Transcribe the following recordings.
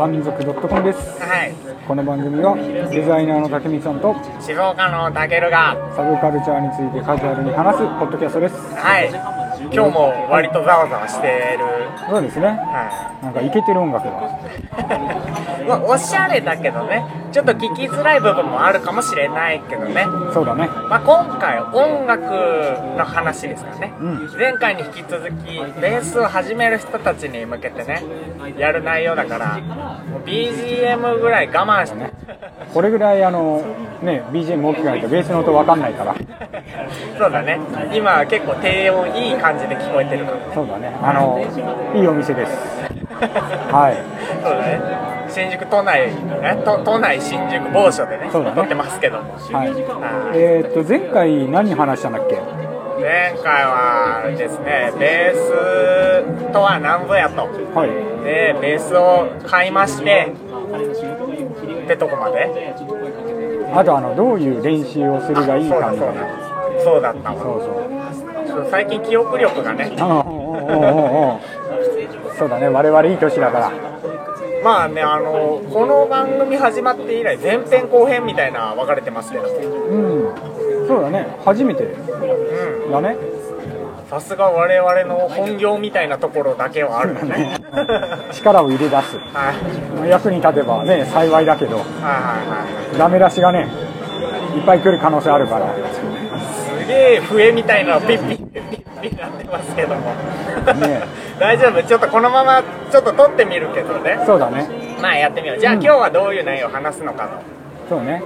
どうも満足 .com です。はい。この番組はデザイナーの竹光さんと静岡のたけるがサブカルチャーについてカジュアルに話すポッドキャストです。はい。今日も割とざわざわしてる。そうですね。はなんかイケてる音楽が。い まあおしゃれだけどね。ちょっと聞きづらい部分もあるかもしれないけどね。そうだね。まあ、今回音楽の話ですからね、うん。前回に引き続きベースを始める人たちに向けてねやる内容だからもう BGM ぐらい我慢して。これぐらいあのね BGM 大きくないとベースの音わかんないから。そうだね。今結構低音いい感じで聞こえてるから。そうだね。あのいいお店です。はい。そうだね新宿都内え都都内新宿某所でねそうだね。撮ってますけども。はい。はい。えー、っと前回何話したんだっけ？前回はですねベースとは何ぞやと。はい。でベースを買いましてってとこまで。あとあのどういう練習をするがいいかみたいな。そうだったわ。そうそう。そう最近記憶力がね。そうだね我々いい年だからまあねあのこの番組始まって以来前編後編みたいな分かれてますけど。うん。そうだね。初めて。うん。だね。さすが我々の本業みたいなところだけはあるよね。力を入れ出す。はい。役に立てばね幸いだけど。はいはいはいダメ出しがねいっぱい来る可能性あるから。すげえ笛みたいなのピッピッピッピッピッなってますけどもね大丈夫ちょっとこのままちょっと撮ってみるけどねそうだねまあやってみようじゃあ、うん今日はどういう内容を話すのかそうねはい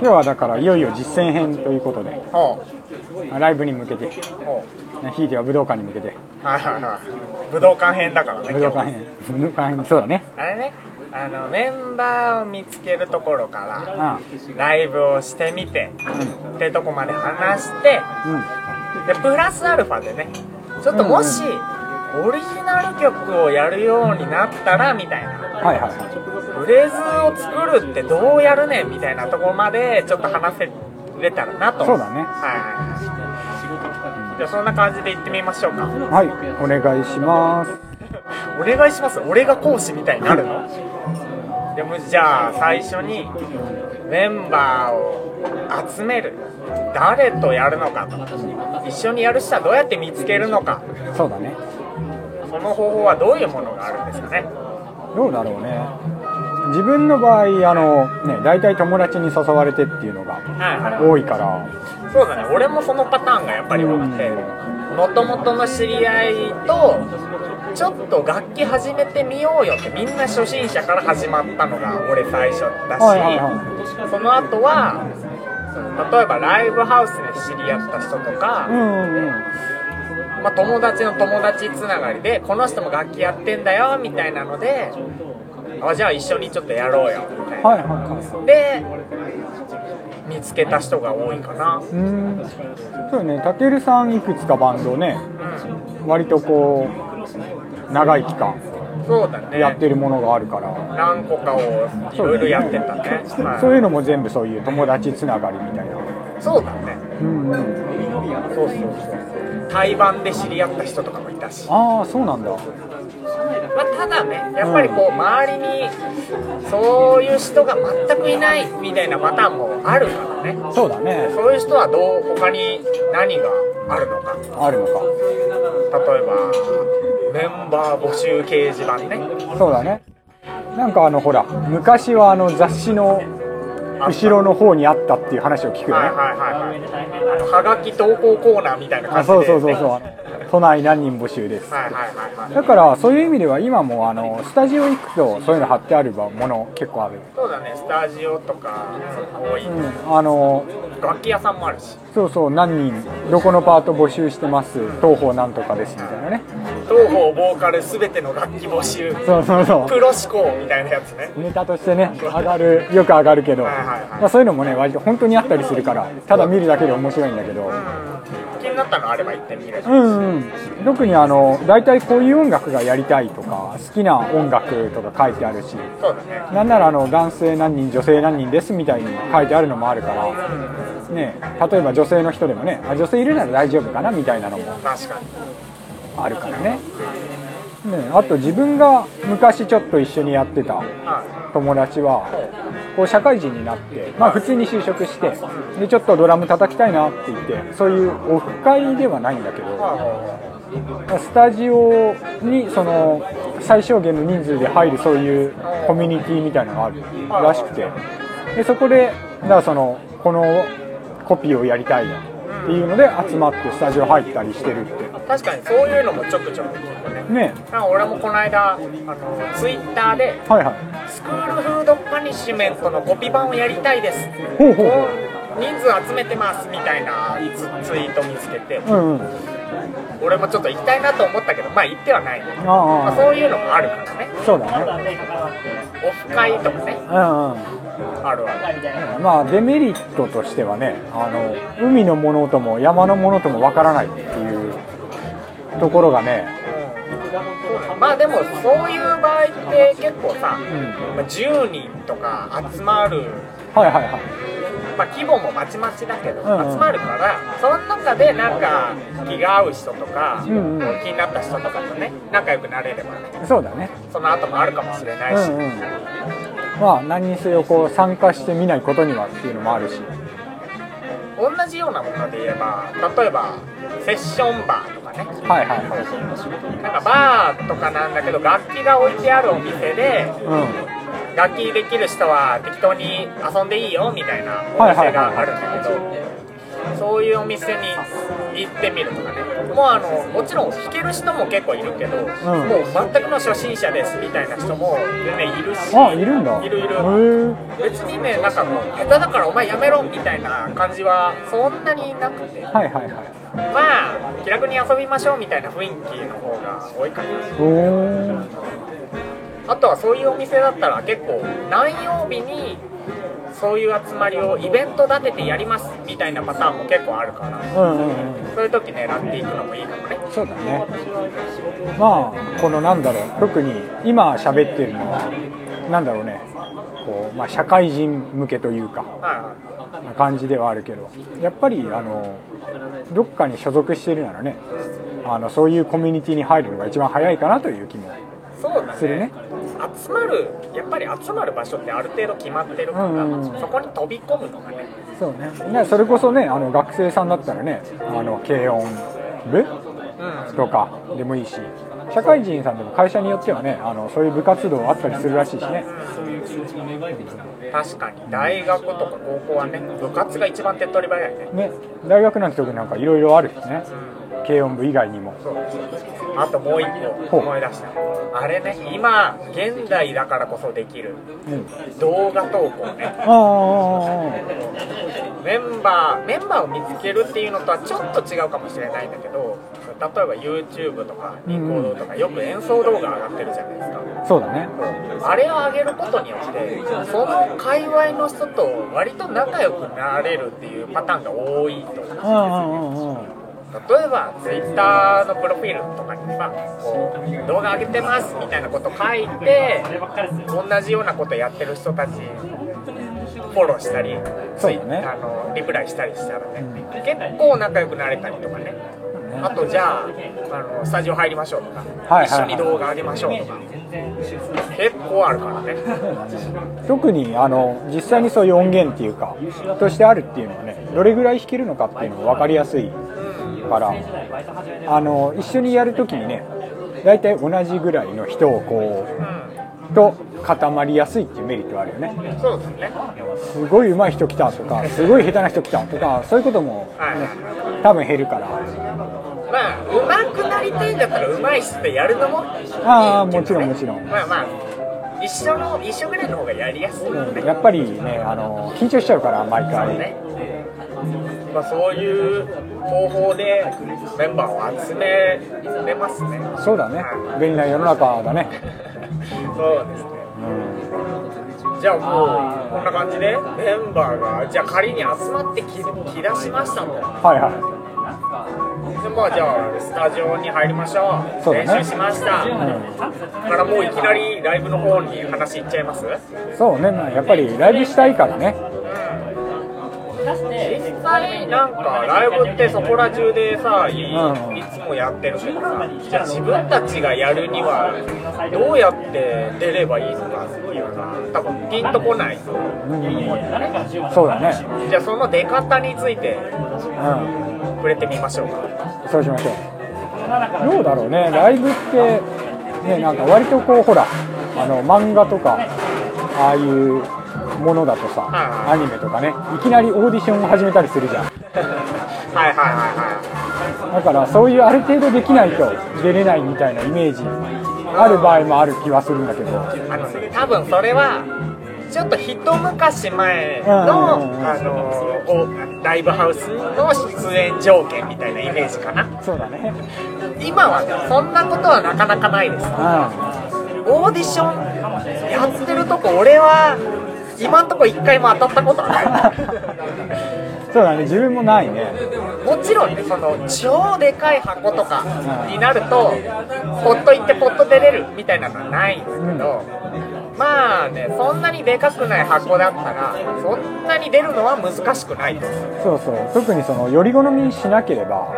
今日はだからいよいよ実践編ということでライブに向けてひいては武道館に向けてはいはいはい武道館編だからね武道館編武道館編そうだねあれねあのメンバーを見つけるところからあライブをしてみてってとこまで話してうん。でプラスアルファでねちょっともしオリジナル曲をやるようになったらみたいな。はいはい。フレーズを作るってどうやるねんみたいなところまでちょっと話せれたらなと。そうだね。はい。じゃあそんな感じで行ってみましょうか。はい。お願いします。お願いします？俺が講師みたいになるの？でもじゃあ最初にメンバーを集める。誰とやるのかと。一緒にやる人はどうやって見つけるのか。そうだね。その方法はどういうものがあるんですかね。どうだろうね。自分の場合あのね大体友達に誘われてっていうのがはいはい。多いから。そうだね。俺もそのパターンがやっぱり多くて。もともとの知り合いとちょっと楽器始めてみようよってみんな初心者から始まったのが俺最初だし、はいはいはその後はその例えばライブハウスで知り合った人とか、うんうんうん。まあ、友達の友達つながりでこの人も楽器やってんだよみたいなのであじゃあ一緒にちょっとやろうよみたいな、はいはいはい。で見つけた人が多いかな。うーん。そうねたけるさんいくつかバンドねう割とこう長い期間んそうだね。やってるものがあるから、何個かをいろいろやってたね。はい。そういうのも全部そういう友達つながりみたいな。そうだね。うんうん。そうそうそう対バンで知り合った人とかもいたし、ああそうなんだ。まあ、ただねやっぱりこう周りにそういう人が全くいないみたいなパターンもあるからね。そうだね。そういう人はどう他に何があるのか。あるのか。例えばメンバー募集掲示板ね。そうだね。なんかあのほら昔はあの雑誌の後ろの方にあったっていう話を聞くよね。はいはいはいはい。あのはがき投稿コーナーみたいな感あじで、ね、そうそうそうそう。都内何人募集ですはいはいはいはい。だからそういう意味では今もあのスタジオ行くとそういうの貼ってあるもの結構ある。そうだね。スタジオとか多い、うん。あの楽器屋さんもあるし。そうそう。何人どこのパート募集してます東方なんとかですみたいなね東方ボーカルすべての楽器募集。そうそうそう。プロ志向みたいなやつね。ネタとしてね上がるよく上がるけど、はいはいはい。まあ、そういうのもね割と本当にあったりするから。ただ見るだけで面白いんだけど。うん。気になったのあれば行ってみる。うんうん特にあの大体こういう音楽がやりたいとか好きな音楽とか書いてあるし。そうだね。なんならあの男性何人女性何人ですみたいに書いてあるのもあるから、ね、例えば女性の人でもねあ女性いるなら大丈夫かなみたいなのも。確かにあるからね。ね、あと自分が昔ちょっと一緒にやってた友達はこう社会人になって、まあ、普通に就職してでちょっとドラム叩きたいなって言ってそういうオフ会ではないんだけどスタジオにその最小限の人数で入るそういうコミュニティみたいなのがあるらしくて。でそこでだからそのこのコピーをやりたいっていうので集まってスタジオ入ったりしてるって。い確かにそういうのもちょくちょくね。ね。なんか俺もこの間あのツイッターではいはい。スクールフードパニッシュメントのコピ版をやりたいです。ほうほうほ人数集めてますみたいなツツイート見つけて。ううんうん。俺もちょっと行きたいなと思ったけどまあ行ってはない、まあ、ああそういうのもあるからね。そうだね。オフ会とかね。うんうんあるある。まあデメリットとしてはねあの海のものとも山のものともわからないっていうところがね、うん。まあでもそういう場合って結構さ、うん、まあ、10人とか集まる。はいはいはい。まあ、規模もまちまちだけど、うんうん。集まるからその中でなんか気が合う人とか、うんうん。気になった人とかとね仲良くなれればね。そうだね。その後もあるかもしれないし、うんうんまあ何にせよこう参加してみないことにはっていうのもあるし。同じようなもので言えば例えばセッションバーとかね。はいはいはい。なんかバーとかなんだけど楽器が置いてあるお店でうん。楽器できる人は適当に遊んでいいよみたいなお店があるんだけどそういうお店に行ってみるとかね。もうあのもちろん弾ける人も結構いるけど、もう全くの初心者ですみたいな人も全然いるしあいるんだ。いるいる別にねなんかもう下手だからお前やめろみたいな感じはそんなになくて。はいはいはい。まあ気楽に遊びましょうみたいな雰囲気の方が多いかな。あとはそういうお店だったら結構何曜日にそういう集まりをイベント立ててやりますみたいなパターンも結構あるからうんうんうん。そういう時狙っていくのもいいかもね。そうだね。まあこのなんだろう。特に今喋ってるのはなんだろうね。こう、まあ、社会人向けというかはな感じではあるけどやっぱりあのどっかに所属してるならねあのそういうコミュニティに入るのが一番早いかなという気もするね。ね集まるやっぱり集まる場所ってある程度決まってるから、うんうん。うんそこに飛び込むのがね。そうね。ねそれこそねあの学生さんだったらねあの軽音部うん。とかでもいいし社会人さんでも会社によってはねあのそういう部活動あったりするらしいしね。確かに。大学とか高校はね部活が一番手っ取り早いね。ね。大学なんて特になんかいろいろあるしね。うん。軽音部以外にも。そうあともう一個思い出した。あれね今現代だからこそできるうん。動画投稿ね。メンバーメンバーを見つけるっていうのとはちょっと違うかもしれないんだけど例えば YouTube とかニコ動とかよく演奏動画上がってるじゃないですか。そうだね。あれを上げることによってその界隈の人と割と仲良くなれるっていうパターンが多いと思ううんうんうんうん例えば Twitter のプロフィールとかにさこう動画上げてますみたいなこと書いて同じようなことやってる人たちフォローしたりそうだね。あのリプライしたりしたらね、結構仲良くなれたりとかね。あとじゃああのスタジオ入りましょうとか、はいはいはい。一緒に動画上げましょうとか結構あるからね。特にあの実際にそういう音源っていうかとしてあるっていうのはねどれぐらい弾けるのかっていうのが分かりやすいからあの一緒にやるときにね大体同じぐらいの人をこうと固まりやすいっていうメリットはあるよね。うんそうですね。すごい上手い人来たとかすごい下手な人来たとかそういうことも、はい。ね、多分減るから。まあ上手くなりたいんだったら上手い人でやるのもああもちろんもちろん。まあまあ一緒の一緒ぐらいの方がやりやすいよねやっぱりねあの緊張しちゃうから毎回。ねまあ、そういう方法でメンバーを集めれますね。そうだね。便利な世の中だね。そうですね。うんじゃあもうこんな感じでメンバーがじゃあ仮に集まってき来だしましたと。はいはい。でまあじゃあスタジオに入りましょう。ね。練習しました、からもういきなりライブの方に話いっちゃいます？そうね、まあ、やっぱりライブしたいからね。実際際なんかライブってそこら中でさい,、つもやってるけどさじゃあ自分たちがやるにはどうやって出ればいいのかっていうのは多分ピンとこない。うん。そうだね。じゃあその出方についてうん。触れてみましょうか。そうしましょう。どうだろうね。ライブってねなんか割とこうほらあの漫画とかああいうものだとさはいアニメとかね。いきなりオーディションを始めたりするじゃん。はいはいはいはだからそういうある程度できないと出れないみたいなイメージある場合もある気はするんだけど。多分それはちょっと一昔前のあのおライブハウスの出演条件みたいなイメージかな。そうだね。今はねそんなことはなかなかないです。うオーディションやってるとこ俺は今んとこ一回も当たったことはない。ん そうだね自分もないね。もちろんねその超でかい箱とかになるとポッと行ってポッと出れるみたいなのはないんですけど、まあねそんなにでかくない箱だったらそんなに出るのは難しくないとそうそう。特にそのより好みしなければ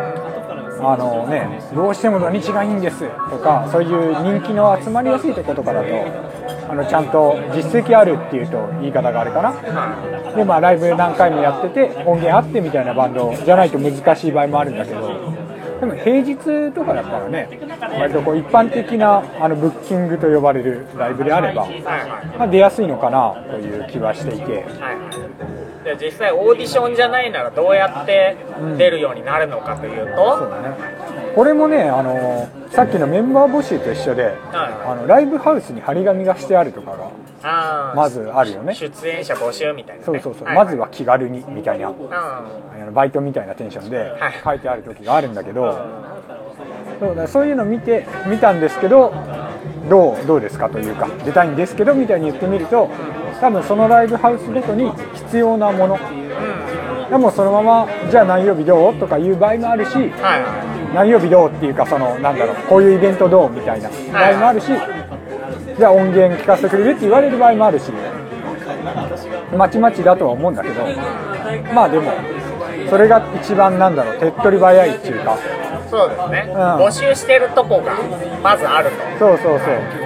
あのねどうしても土日がいいんですとかそういう人気の集まりやすいとことかだとあのちゃんと実績あるっていうと言い方があるかな。はでまあライブ何回もやってて音源あってみたいなバンドじゃないと難しい場合もあるんだけど。でも平日とかだったらね割とこう一般的なあのブッキングと呼ばれるライブであれば、まあ、出やすいのかなという気はしていて。で実際オーディションじゃないならどうやって出るようになるのかというと、そうだねこれもねあのさっきのメンバー募集と一緒ではい。あのライブハウスに張り紙がしてあるとかがまずあるよね。出演者募集みたいな、ね、そうそうそう、いい。まずは気軽にみたいなうん。あのバイトみたいなテンションではい。書いてある時があるんだけど、そうだそういうの見て見たんですけどどうどうですかというか出たいんですけどみたいに言ってみると多分そのライブハウスごとに必要なもの。でもそのままじゃあ何曜日どう？とかいう場合もあるしはい。は何曜日どうっていうかそのなんだろうこういうイベントどうみたいな。場合もあるしじゃあ音源聞かせてくれるって言われる場合もあるしまちまちだとは思うんだけどまあでもそれが一番なんだろう手っ取り早いっていうか。いそうですね、ん。募集してるとこがまずあると。そうそうそう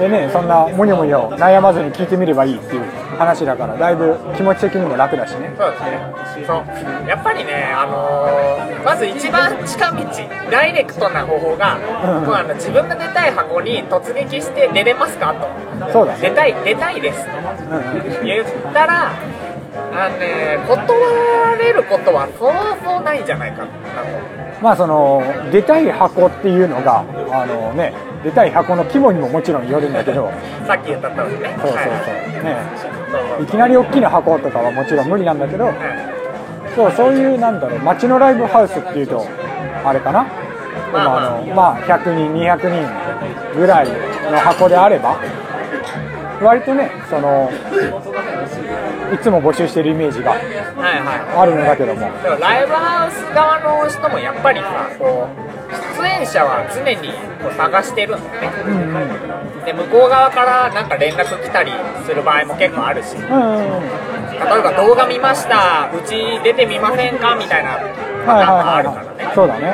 でねそんなもにょもにょ悩まずに聞いてみればいいっていう話だからだいぶ気持ち的にも楽だしね。そうですね。そう。やっぱりねあのーまず一番近道ダイレクトな方法が、うん。もうあの自分が出たい箱に突撃して出れますかと。そうだね。出たい出たいです。うんうん。言ったらあのね断れることはそうそうないんじゃないかなとまあその出たい箱っていうのがあのね出たい箱の規模にももちろんよるんだけど。さっき言った通りね。そうそうそう。はい。ねいきなり大きな箱とかはもちろん無理なんだけど。はい。そうそういうなんだろう街のライブハウスっていうとあれかな？でもあのまあ100人200人ぐらいの箱であれば。割とねそのいつも募集してるイメージがはいはいあるのだけども。でもライブハウス側の人もやっぱりさこう出演者は常にこう探してるんだよね。うんうん。で向こう側からなんか連絡来たりする場合も結構あるし。例えうんうん。うんば動画見ましたうち出てみませんかみたいなパターンもあるからね。はいそうだね。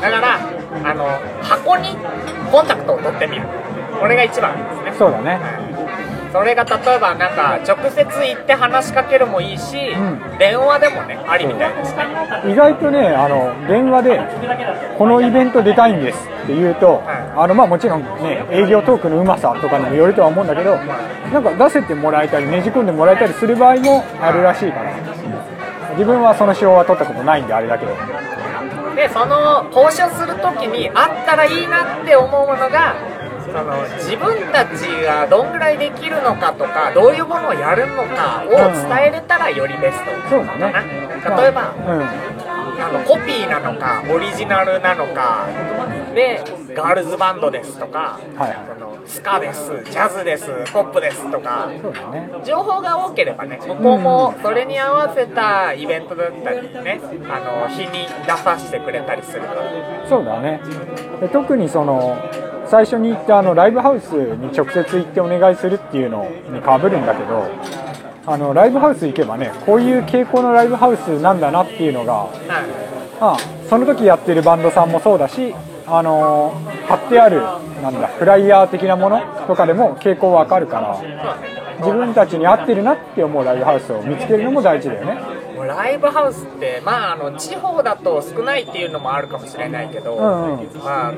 だからあの箱にコンタクトを取ってみる。これが一番ですね。そうだねそれが例えばなんか直接行って話しかけるもいいし、うん。電話でもねありみたいですね。意外とねあの電話でこのイベント出たいんですって言うと、はい。あのまあもちろんね営業トークのうまさとかにもよるとは思うんだけどなんか出せてもらえたりねじ込んでもらえたりする場合もあるらしいから。自分はその手法は取ったことないんであれだけど。でその交渉するときにあったらいいなって思うものがその自分たちがどんぐらいできるのかとかどういうものをやるのかを伝えれたらよりベストそうだね。例えば、うん。あのコピーなのかオリジナルなのかでガールズバンドですとか、はいはい。そのスカですジャズですポップですとかね。情報が多ければね向こうもそれに合わせたイベントだったりねあの日に出させてくれたりするから。そうだね。で特にその最初に言ったあのライブハウスに直接行ってお願いするっていうのにかぶるんだけどあのライブハウス行けばねこういう傾向のライブハウスなんだなっていうのが、はい。まあ、その時やってるバンドさんもそうだし、あの貼ってあるなんだフライヤー的なものとかでも傾向わかるから自分たちに合ってるなって思うライブハウスを見つけるのも大事だよねライブハウスってまああの地方だと少ないっていうのもあるかもしれないけど、うんうん。まあ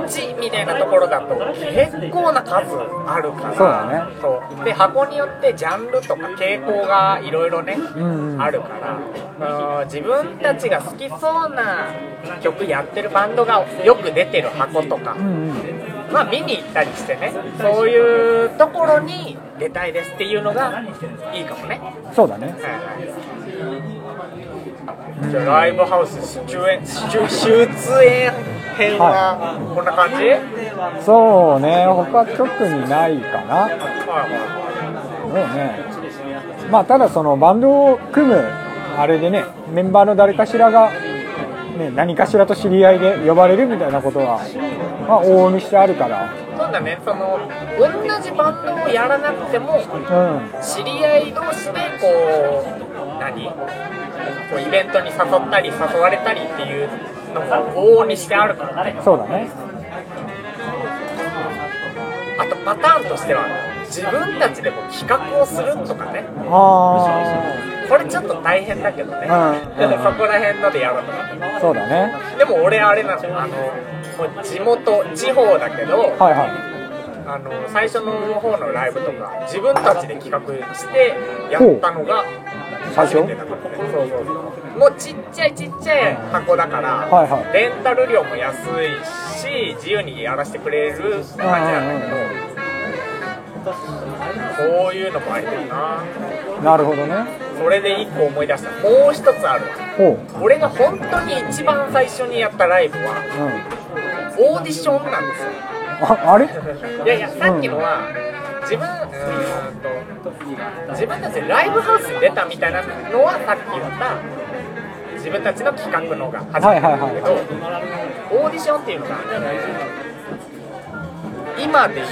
町みたいなところだと結構な数あるからそうだね。そう。で箱によってジャンルとか傾向がいろいろね、んうん。あるから自分たちが好きそうな曲やってるバンドがよく出てる箱とか、うんうん。まあ見に行ったりしてねそういうところに出たいですっていうのがいいかもね。そうだねじゃあライブハウス出演出出演編はこんな感じ、そうね。他特にないかな。はいはそうね。まあただそのバンドを組むあれでねメンバーの誰かしらが、ね、何かしらと知り合いで呼ばれるみたいなことは、まあ、往々にしてあるから。いそうだねその同じバンドをやらなくてもうん。知り合い同士でこう何？こうイベントに誘ったり誘われたりっていうのが往々にしてあるからね。そうだね。あとパターンとしては自分たちでも企画をするとかね。あこれちょっと大変だけどね、うん。でもそこら辺のでやろうとか。あそうだね。でも俺あれなのあの地元地方だけど、はいはい。あの最初の方のライブとか自分たちで企画してやったのが最初？もうちっちゃいちっちゃい箱だから、はいはい。レンタル料も安いし自由にやらせてくれる感じなんだけど、こういうのもありだよな。なるほどね。それで一個思い出した。もう一つあるわ。俺が本当に一番最初にやったライブはうん。オーディションなんですよ。ああれ？いやいやさっきのは自分うーんと自分たちでライブハウスに出たみたいなのはさっき言った自分たちの企画のが初めてなんだけど、オーディションっていうのが今でいう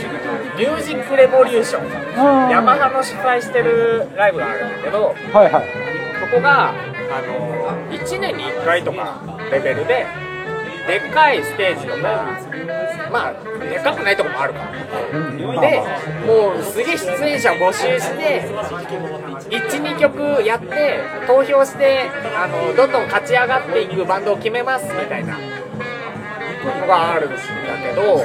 ミュージックレボリューション。うん。ヤマハの主催してるライブがあるんだけどはいはい。そこがあの1年に1回とかレベルででっかいステージとかまあでっかくないとこもあるから。うんでもうすげえ出演者募集して12曲やって投票してあのどんどん勝ち上がっていくバンドを決めますみたいなのがあるんだけど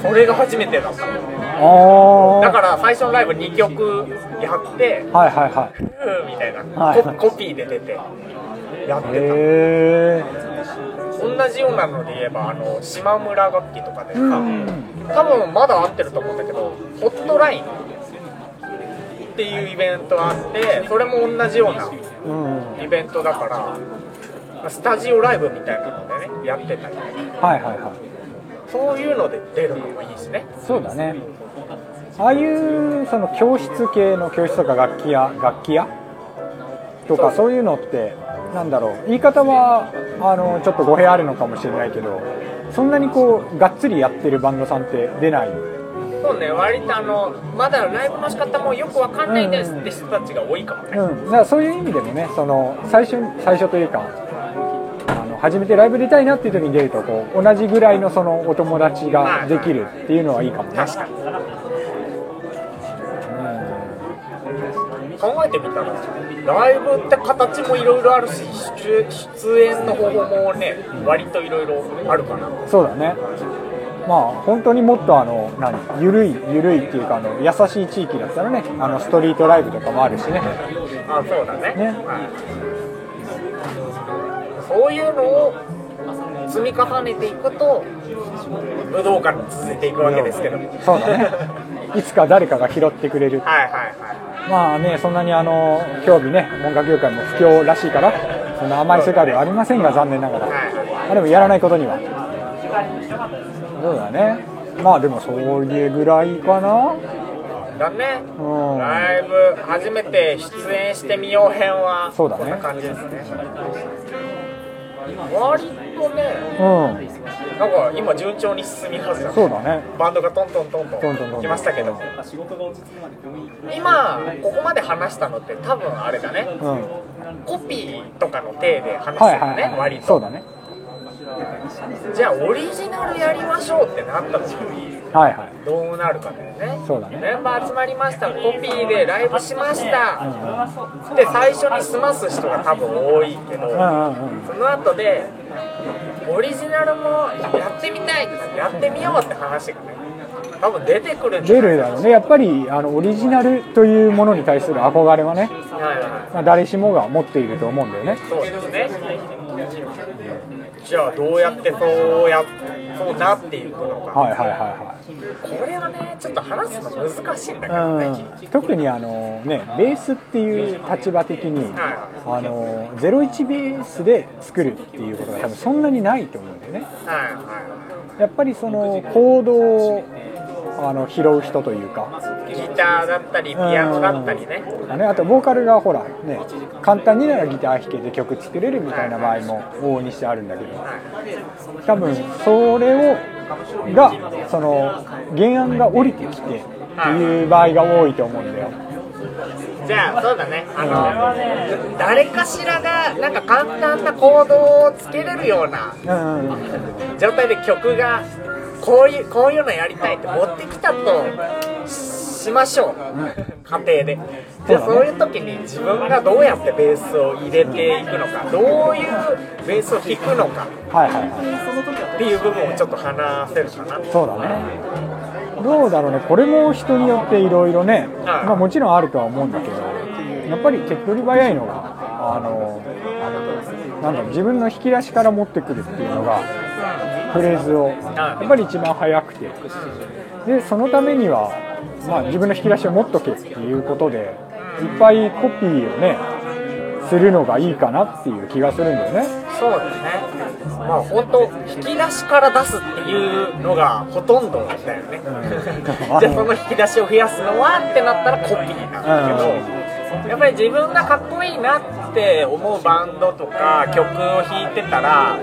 それが初めてだった。だから最初のライブ2曲やってはいはいは「うー」みたいな。はいココピーで出てやってた同じようなので言えばあの島村楽器とかでさ、うん。多分まだ合ってると思うんだけどホットラインっていうイベントがあってそれも同じようなうん。イベントだからスタジオライブみたいなのでねやってたり。はいはいはい。そういうので出るのもいいしね。そうだね。ああいうその教室系の教室とか楽器屋楽器屋とかそういうのってなんだろう。言い方はあのちょっと語弊あるのかもしれないけどそんなにこうがっつりやってるバンドさんって出ない？そうね割とあのまだライブの仕方もよくわかんないですって人たちが多いかもね、うん、だからそういう意味でもねその最初最初というかあの初めてライブ出たいなっていう時に出るとこう同じぐらいのそのお友達ができるっていうのはいいかもね。確かに。考えてみたらライブって形もいろいろあるし出出演の方法もね割といろいろあるかな。そうだね。まあ本当にもっとあの何？ゆるいゆるいっていうかあの優しい地域だったらねあのストリートライブとかもあるしね。あそうだね。ね。はい。そういうのを積み重ねていくと武道館に続いていくわけですけど。そうだね。いつか誰かが拾ってくれる。はいはいはいまあねそんなにあの競技ね音楽業界も不況らしいからそんな甘い世界ではありませんが残念ながら。はい。まあでもやらないことには。そうだね。まあでもそれぐらいかな。だね。うん。ライブ初めて出演してみよう編はそうだね。こんな感じですね割とねうん。なんか今順調に進み始めた。そうだね。バンドがトントントントントントンと来ましたけど。も今ここまで話したのって多分あれだね。うん。コピーとかの体で話はいすよね、はいはい。割と。そうだねじゃあオリジナルやりましょうってなった時にはいはいどうなるかだよね。そうだね。メンバー集まりましたコピーでライブしました。で最初に済ます人が多分多いけど、うんうんうん。その後でオリジナルもやってみたいやってみようって話がね多分出てくるんじ出るだろうね。やっぱりあのオリジナルというものに対する憧れはね、まあ、誰しもが持っていると思うんだよね。いそうですね。じゃあどうやってそうやそうなっていくのか、はいはいはいはい。これはねちょっと話すの難しいんだけどね、うん、特にあのねベースっていう立場的にはあの01ベースで作るっていうことが多分そんなにないと思うんだよね。はいはやっぱりそのコードをあの拾う人というか。いギターだったりピアノだったりね。あねあとボーカルがほらね簡単にならギター弾けて曲作れるみたいな場合も往々にしてあるんだけど。はい多分それをがその原案が降りてきてっていう場合が多いと思うんだよ。じゃあそうだね。あの誰かしらがなんか簡単なコードをつけれるようなうんうん。状態で曲がこういうこういうのやりたいって持ってきたとしましょう。家庭で。じゃあそういう時に自分がどうやってベースを入れていくのかどういうベースを弾くのかはいはいはい。っていう部分をちょっと話せるかな。そうだね。どうだろうね。これも人によっていろいろね、はい。まあ、もちろんあるとは思うんだけどやっぱり手っ取り早いのがあのなんだろう自分の引き出しから持ってくるっていうのがフレーズをやっぱり一番早くて。でそのためには、まあ、自分の引き出しを持っとけっていうことでいっぱいコピーをねするのがいいかなっていう気がするんだよね。そうですね。まあ本当引き出しから出すっていうのがほとんどだよね、うん。じゃあその引き出しを増やすのはってなったらコピーなんだけど、やっぱり自分がかっこいいなって思うバンドとか曲を弾いてたら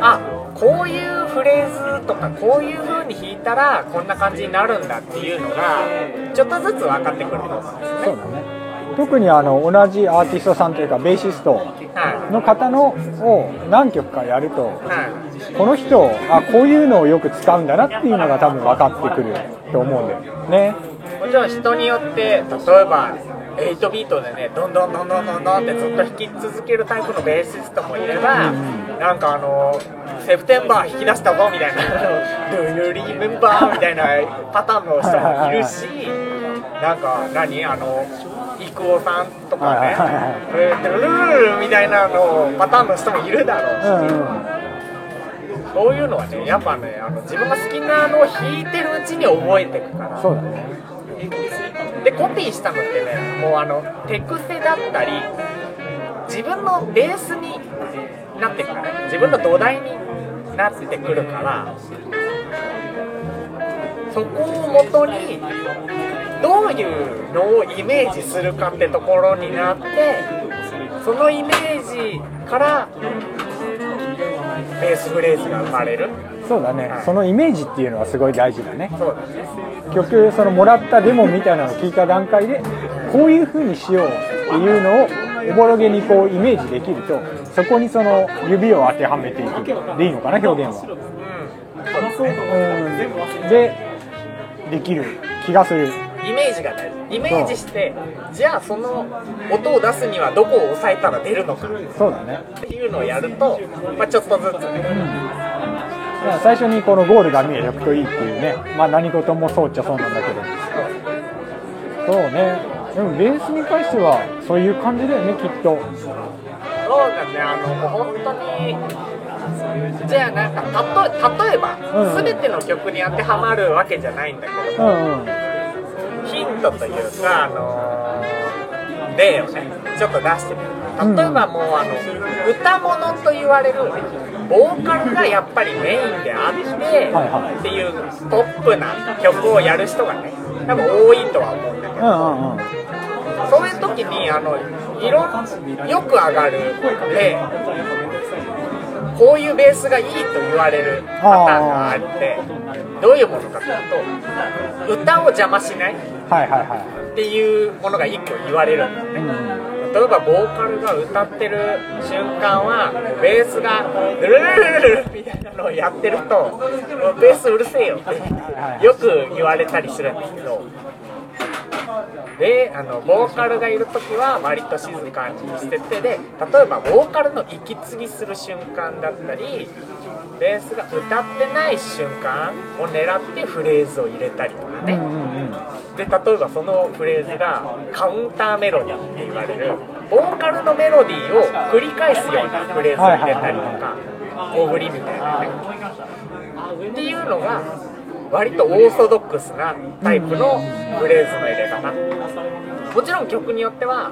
あこういうフレーズとかこういう風に弾いたらこんな感じになるんだっていうのがちょっとずつ分かってくると思うんですよね。そうだね。特にあの同じアーティストさんというかベーシストはの方のを何曲かやるとこの人あこういうのをよく使うんだなっていうのが多分分かってくると思うんだよね。もちろん人によって例えば8ビートでねどんどんどんどんどんどんってずっと弾き続けるタイプのベーシストもいれば、なんかあのセプテンバー弾き出したぞみたいな「ドゥルリメンバー」みたいなパターンの人もいるしなんか何？あの郁夫さんとかね。はいはいはい「えードゥルルルル」みたいなのパターンの人もいるだろうし、そういうのはねやっぱねあの自分が好きなのを弾いてるうちに覚えていくから。そうだね。でコピーしたのってねもうあの手癖だったり自分のベースになってくからね。自分の土台になってくるからそこをもとにどういうのをイメージするかってところになってそのイメージからベースフレーズが生まれる。そうだね。そのイメージっていうのはすごい大事だね。そうだね。曲そのもらったデモみたいなのを聞いた段階でこういう風にしようっていうのをおぼろげにこうイメージできるとそこにその指を当てはめていく。でいいのかな表現は。ででできる気がする。イメージが大事イメージしてじゃあその音を出すにはどこを押さえたら出るのか。っそうだね。ていうのをやると、まあ、ちょっとずつ。ねだから最初にこのゴールが見えておくといいっていうね。まあ何事もそうっちゃそうなんだけど。そうねでもベースに関してはそういう感じだよねきっと。そうだねあのもう本当にじゃあなんか例えば、うん全ての曲に当てはまるわけじゃないんだけどうんうん。ヒントというか、あのー例をねちょっと出してみる例えばもうあの歌物と言われるボーカルがやっぱりメインであって、っていうポップな曲をやる人がね多分多いとは思うんだけど、そういう時にあのいろんよく上がる例こういうベースがいいと言われるパターンがあってどういうものかというと歌を邪魔しないっていうものが一個言われるんですい、ね、うん、例えばボーカルが歌ってる瞬間はベースがルルルルルルみたいなのをやってるとベースうるせえよってよく言われたりするんですけどであのボーカルがいる時は割と静かにしててで例えばボーカルの息継ぎする瞬間だったりベースが歌ってない瞬間を狙ってフレーズを入れたりとかね、で例えばそのフレーズがカウンターメロディーって言われるボーカルのメロディーを繰り返すようなフレーズを入れたりとか大振りみたいなね。っていうのが割とオーソドックスなタイプのフレーズの入れ方もちろん曲によっては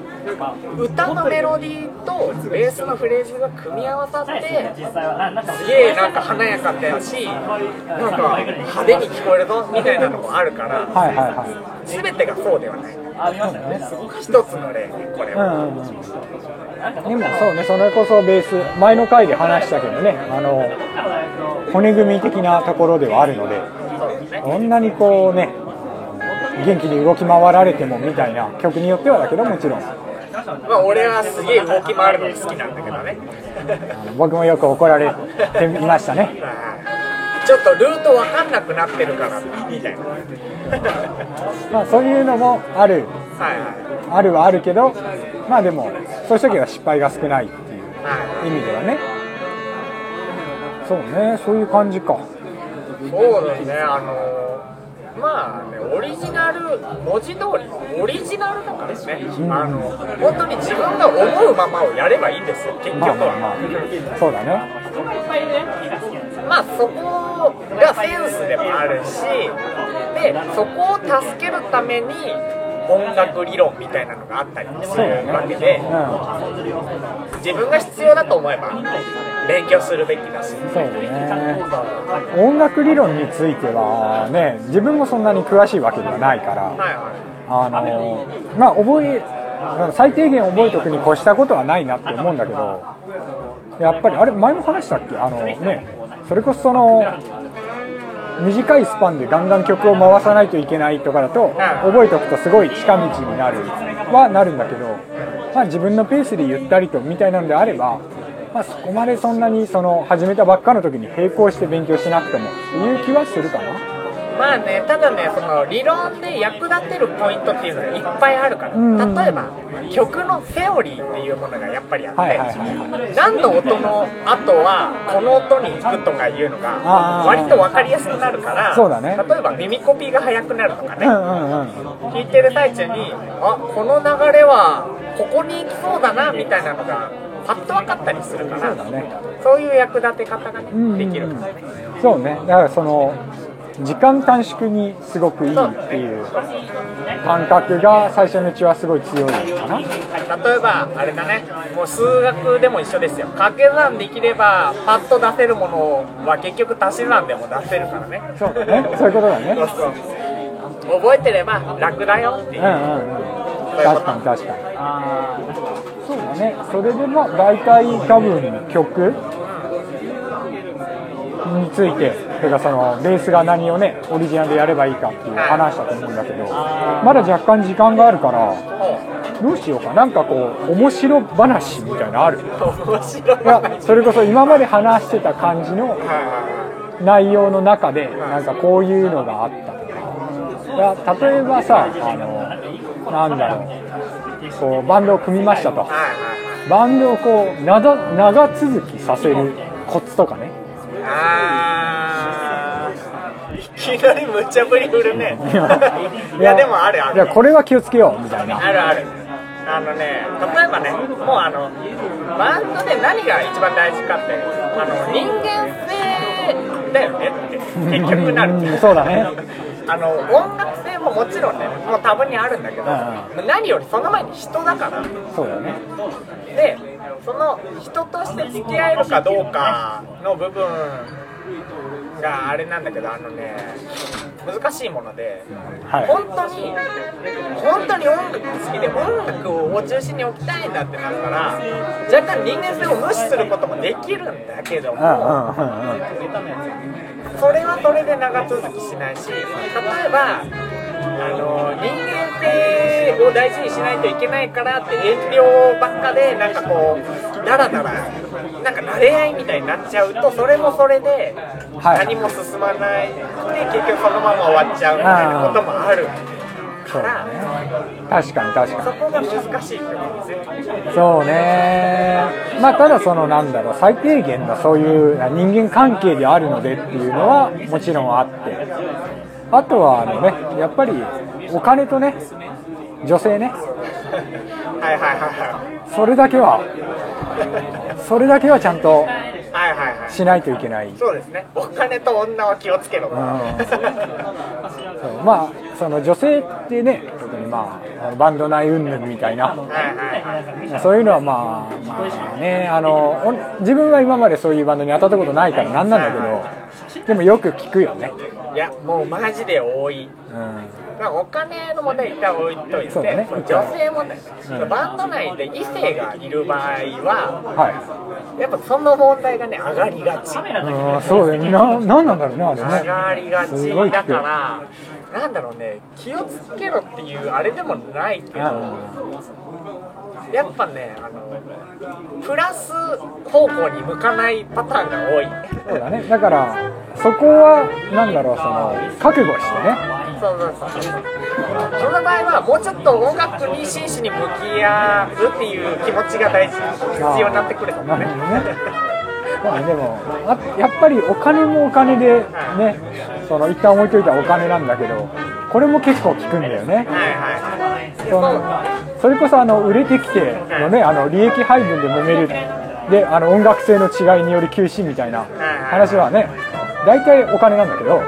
歌のメロディーとベースのフレーズが組み合わさってすげえなんか華やかだしなんか派手に聞こえるぞみたいなのもあるからはいはいは全てがそうではない。一つの例ねこれい、うは、んうんうん、でもそうねそれこそベース前の回で話したけどねあの骨組み的なところではあるのでそんなにこうね元気に動き回られてもみたいな曲によってはだけどもちろん。まあ俺はすげえ動き回るのが好きなんだけどね。僕もよく怒られていましたね。ちょっとルート分かんなくなってるからみたいな。はまあそういうのもある。いはあるはあるけどまあでもそういう時は失敗が少ないっていういはい意味ではね。そうねそういう感じか。そうですねあのまあねオリジナル文字通りオリジナルだからね、あの本当に自分が思うままをやればいいんですよ結局まあまあまはあ。そうだね。まあそこがセンスでもあるしでそこを助けるために音楽理論みたいなのがあったりもするわけでう自分が必要だと思えば勉強するべきだし。んそうね。音楽理論についてはね自分もそんなに詳しいわけではないからはいはあのまあ覚え最低限覚えておくに越したことはないなって思うんだけどやっぱりあれ前も話したっけ？あのねそれこそその短いスパンでガンガン曲を回さないといけないとかだと覚えておくとすごい近道になるはなるんだけど、まあ、自分のペースでゆったりとみたいなのであれば、まあ、そこまでそんなにその始めたばっかの時に並行して勉強しなくてもっていう気はするかな。いまあねただねその理論で役立てるポイントっていうのがいっぱいあるからうん。例えば曲のセオリーっていうものがやっぱりあって、はいはいはい。何の音の後はこの音に行くとかいうのが割と分かりやすくなるからそうだね。例えば耳コピーが速くなるとかね。うんうんうん。聞いてる最中にあこの流れはここに行きそうだなみたいなのがパッと分かったりするからそうだね。そういう役立て方がねできるからね。そうね。だからその時間短縮にすごくいいっていう感覚が最初のうちはすごい強いかな。例えばあれだねもう数学でも一緒ですよ。掛け算できればパッと出せるものは結局足し算でも出せるからね。そうだね。そういうことだね。覚えてれば楽だよっていう。うんうんうん。確かに確かに。そうだね。それでまあ大体多分曲についててかそのベースが何をねオリジナルでやればいいかっていう話だと思うんだけどまだ若干時間があるからどうしようか。なんかこう面白話みたいなのある。いいやそれこそ今まで話してた感じの内容の中でなんかこういうのがあったとか。例えばさあのなんだろう。こうバンドを組みましたと。バンドをこう長長続きさせるコツとかねきなり無茶ぶり振るね。いやでもあるある。いやこれは気をつけようみたいな。あるある。あのね例えばねもうあのバンドで何が一番大事かってあの人間性だよねって結局なる。うんそうだね。あの音楽性ももちろんねもう多分にあるんだけど、う何よりその前に人だから。そうだね。でその人として付き合えるかどうかの部分があれなんだけどあのね難しいもので、はい。本当に本当に音楽好きで音楽を中心に置きたいんだってなったら若干人間性を無視することもできるんだけどもそれはそれで長続きしないし例えばあの人間性を大事にしないといけないからって遠慮ばっかでなんかこうダラダラなんか慣れ合いみたいになっちゃうとそれもそれではい。何も進まないで結局そのまま終わっちゃうみたいなこともあるからね確かに確そかこが難しいってことですよにそうねまあただそのなんだろう最低限のそういう人間関係であるのでっていうのはもちろんあって。あとはあのねやっぱりお金とね女性ね。はいはいはいはそれだけはそれだけはちゃんといはいはいはい。しないといけない。そうですね。お金と女は気をつけろと。うん。まあその女性ってね特にまあバンド内云々みたいな。はいはいはい。そういうのはまあまあねあのお自分は今までそういうバンドに当たったことないからなんなんだけどでもよく聞くよね。いやもうマジで多い。うんまあお金の問題一旦置いといて、ね。女性問題、うんバンド内で異性がいる場合ははやっぱその問題がね上がりがち。いうんそうだよね。ななんなんだろうねあれ上ねがりがち。だからなんだろうね気をつけろっていうあれでもないけどやっぱねあのプラス方向に向かないパターンが多い。そうだね。だからそこはなんだろうその覚悟してねそうそうそう。その場合はもうちょっと音楽に真摯に向き合うっていう気持ちが大事必要になってくるかもねなるほどね。まあでもやっぱりお金もお金でねその一旦置いといたお金なんだけどこれも結構効くんだよね。はいはいそのそれこそあの売れてきてのねあの利益配分で揉める。であの音楽性の違いにより休止みたいな話はね大体お金なんだけど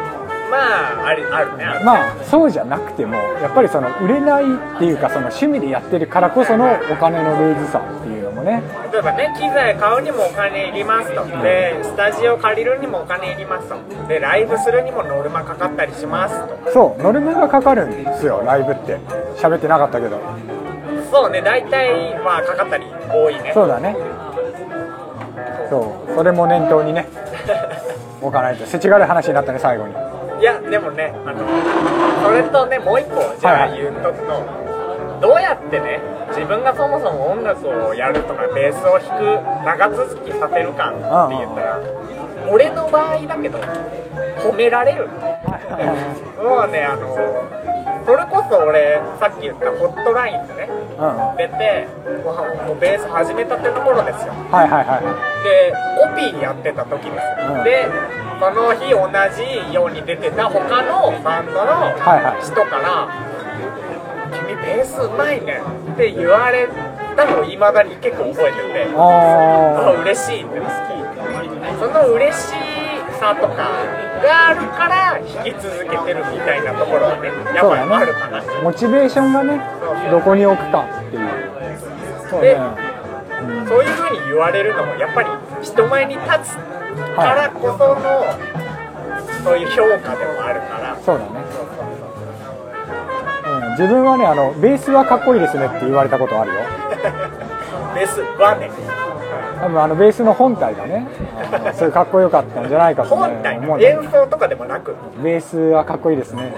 まああるあるね。あるまあそうじゃなくてもやっぱりその売れないっていうかその趣味でやってるからこそのお金のルーズさっていうのもね。例えばね機材買うにもお金いりますと。でスタジオ借りるにもお金いりますと。でライブするにもノルマかかったりしますと。そうノルマがかかるんですよライブって。喋ってなかったけど。そうね大体まあかかったり多いね。そうだね。そうそれも念頭にね 置かないと。世知辛い話になったね最後にいやでもねあのそれとねもう一個じゃはいはいあ言うとくとどうやってね自分がそもそも音楽をやるとかベースを弾く長続きさせるかって言ったら俺の場合だけど褒められる。もうねあのそれこそ俺さっき言ったホットラインでねうん。は出てもうベース始めたての頃ですよ。いはいはいはでコピーやってた時です、うん。でその日同じように出てた他のバンドのはいはい。人から「君ベースうまいね」って言われたのをいまだに結構覚えてて。ああ嬉しいって。その嬉しさとかがあるから弾き続けてるみたいなところはねあやっぱりあるかな、ね。モチベーションがねどこに置くかっていう。そうね。でそういう風に言われるのもやっぱり人前に立つからこその、そういう評価でもあるから。そうだね。うん。自分はねあのベースはかっこいいですねって言われたことあるよ。ベースはね多分あのベースの本体がねそれかっこよかったんじゃないかと、ね、本体の思うんだよ演奏とかでもなく？ベースはかっこいいですね。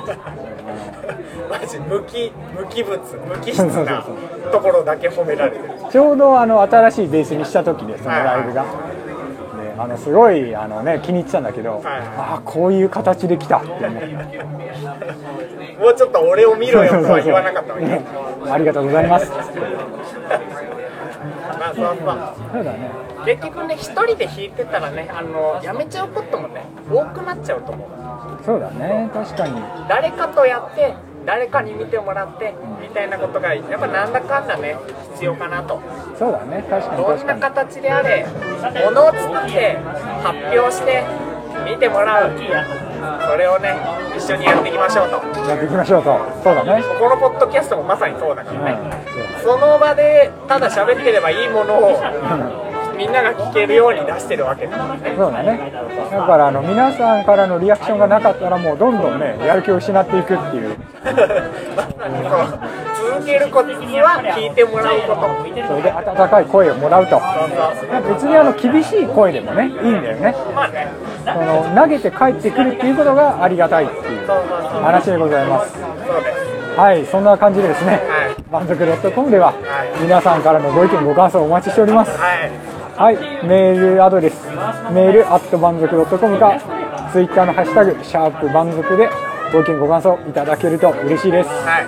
マジ無機無機物無機質なところだけ褒められてる。ちょうどあの新しいベースにした時でそのライブが、であのすごいあの、ね、気に入ってたんだけど、はいああこういう形で来たって思ってもうちょっと俺を見ろよとは言わなかったわけ。ねありがとうございます。ま あそうそうそう。だね結局ね一人で弾いてたらねあのやめちゃうこともね多くなっちゃうと思う。そうだね確かに。誰かとやって誰かに見てもらってみたいなことがやっぱなんだかんだね必要かなと。そうだね確かにどんな形であれものを作って発表して見てもらう。それをね一緒にやっていきましょうと。やっていきましょうと。そうだね。このポッドキャストもまさにそうだからうん。ね。その場でただ喋ってればいいものをみんなが聞けるように出してるわけだ。からねそうだね。だからあの皆さんからのリアクションがなかったらもうどんどんねやる気を失っていくっていう。続けることは聞いてもらうことそれで温かい声をもらうと。別にあの厳しい声でもねいいんだよね。まあね。その投げて帰ってくるっていうことがありがたいっていう話でございます。そうです。はいそんな感じでですねはい。満足 .com でははい。皆さんからのご意見ご感想をお待ちしております。はいはい、メールアドレス、メールアット満足 .com か、ツイッターのハッシュタグ、シャープ満足でご意見ご感想いただけると嬉しいです。はい。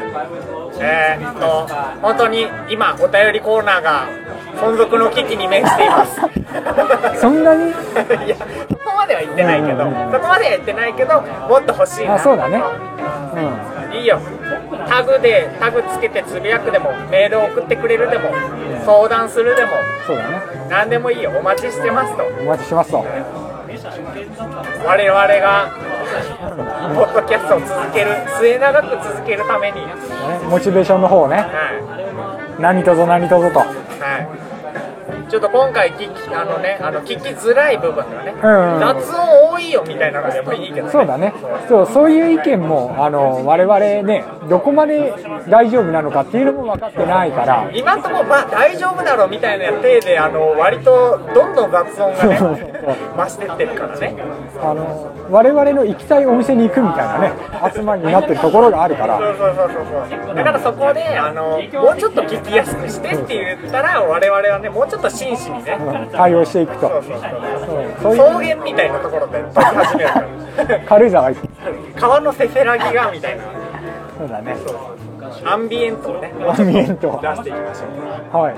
えー、っと本当に今お便りコーナーが存続の危機に面しています。そんなに？いやそこまでは言ってないけど、うんうんうん。そこまでは言ってないけどもっと欲しいな。あ、そうだね。ういいよ。タグでタグつけてつぶやくでもメール送ってくれるでも相談するでもん、そうだね。何でもいいよ。お待ちしてますと。お待ちしてますと。我々がポッドキャストを続ける末永く続けるために、モチベーションの方をね、い。何とぞ何とぞと。はい、ちょっと今回聞きあのねあの聞きづらい部分がね、うん。うん雑音多いよみたいなのでもいいけどね。そうだね。そう、そういう意見も、あの、我々ね、どこまで大丈夫なのかっていうのも分かってないから、今んところまあ大丈夫だろうみたいな体であの割とどんどん雑音がね増してってるからね。あの、我々の行きたいお店に行くみたいなね、集まりになってるところがあるから、そうそうそうそうだからそこであのもうちょっと聞きやすくしてって言ったら我々はねもうちょっと真摯にねうん対応していくと。そうそうそう。そうそういう。草原みたいなところで撮り始めるから軽井沢。川のせせらぎがみたいなそうだね。アンビエントをねアンビエント出していきましょうはい。